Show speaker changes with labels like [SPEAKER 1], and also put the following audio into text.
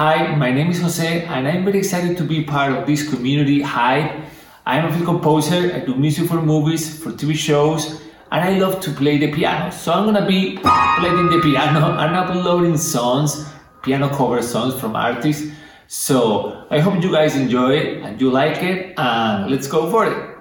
[SPEAKER 1] Hi, my name is Jose, and I'm very excited to be part of this community Hi, I'm a film composer, I do music for movies, for TV shows, and I love to play the piano. So I'm gonna be playing the piano and uploading songs, piano cover songs from artists. So I hope you guys enjoy it and you like it, and let's go for it.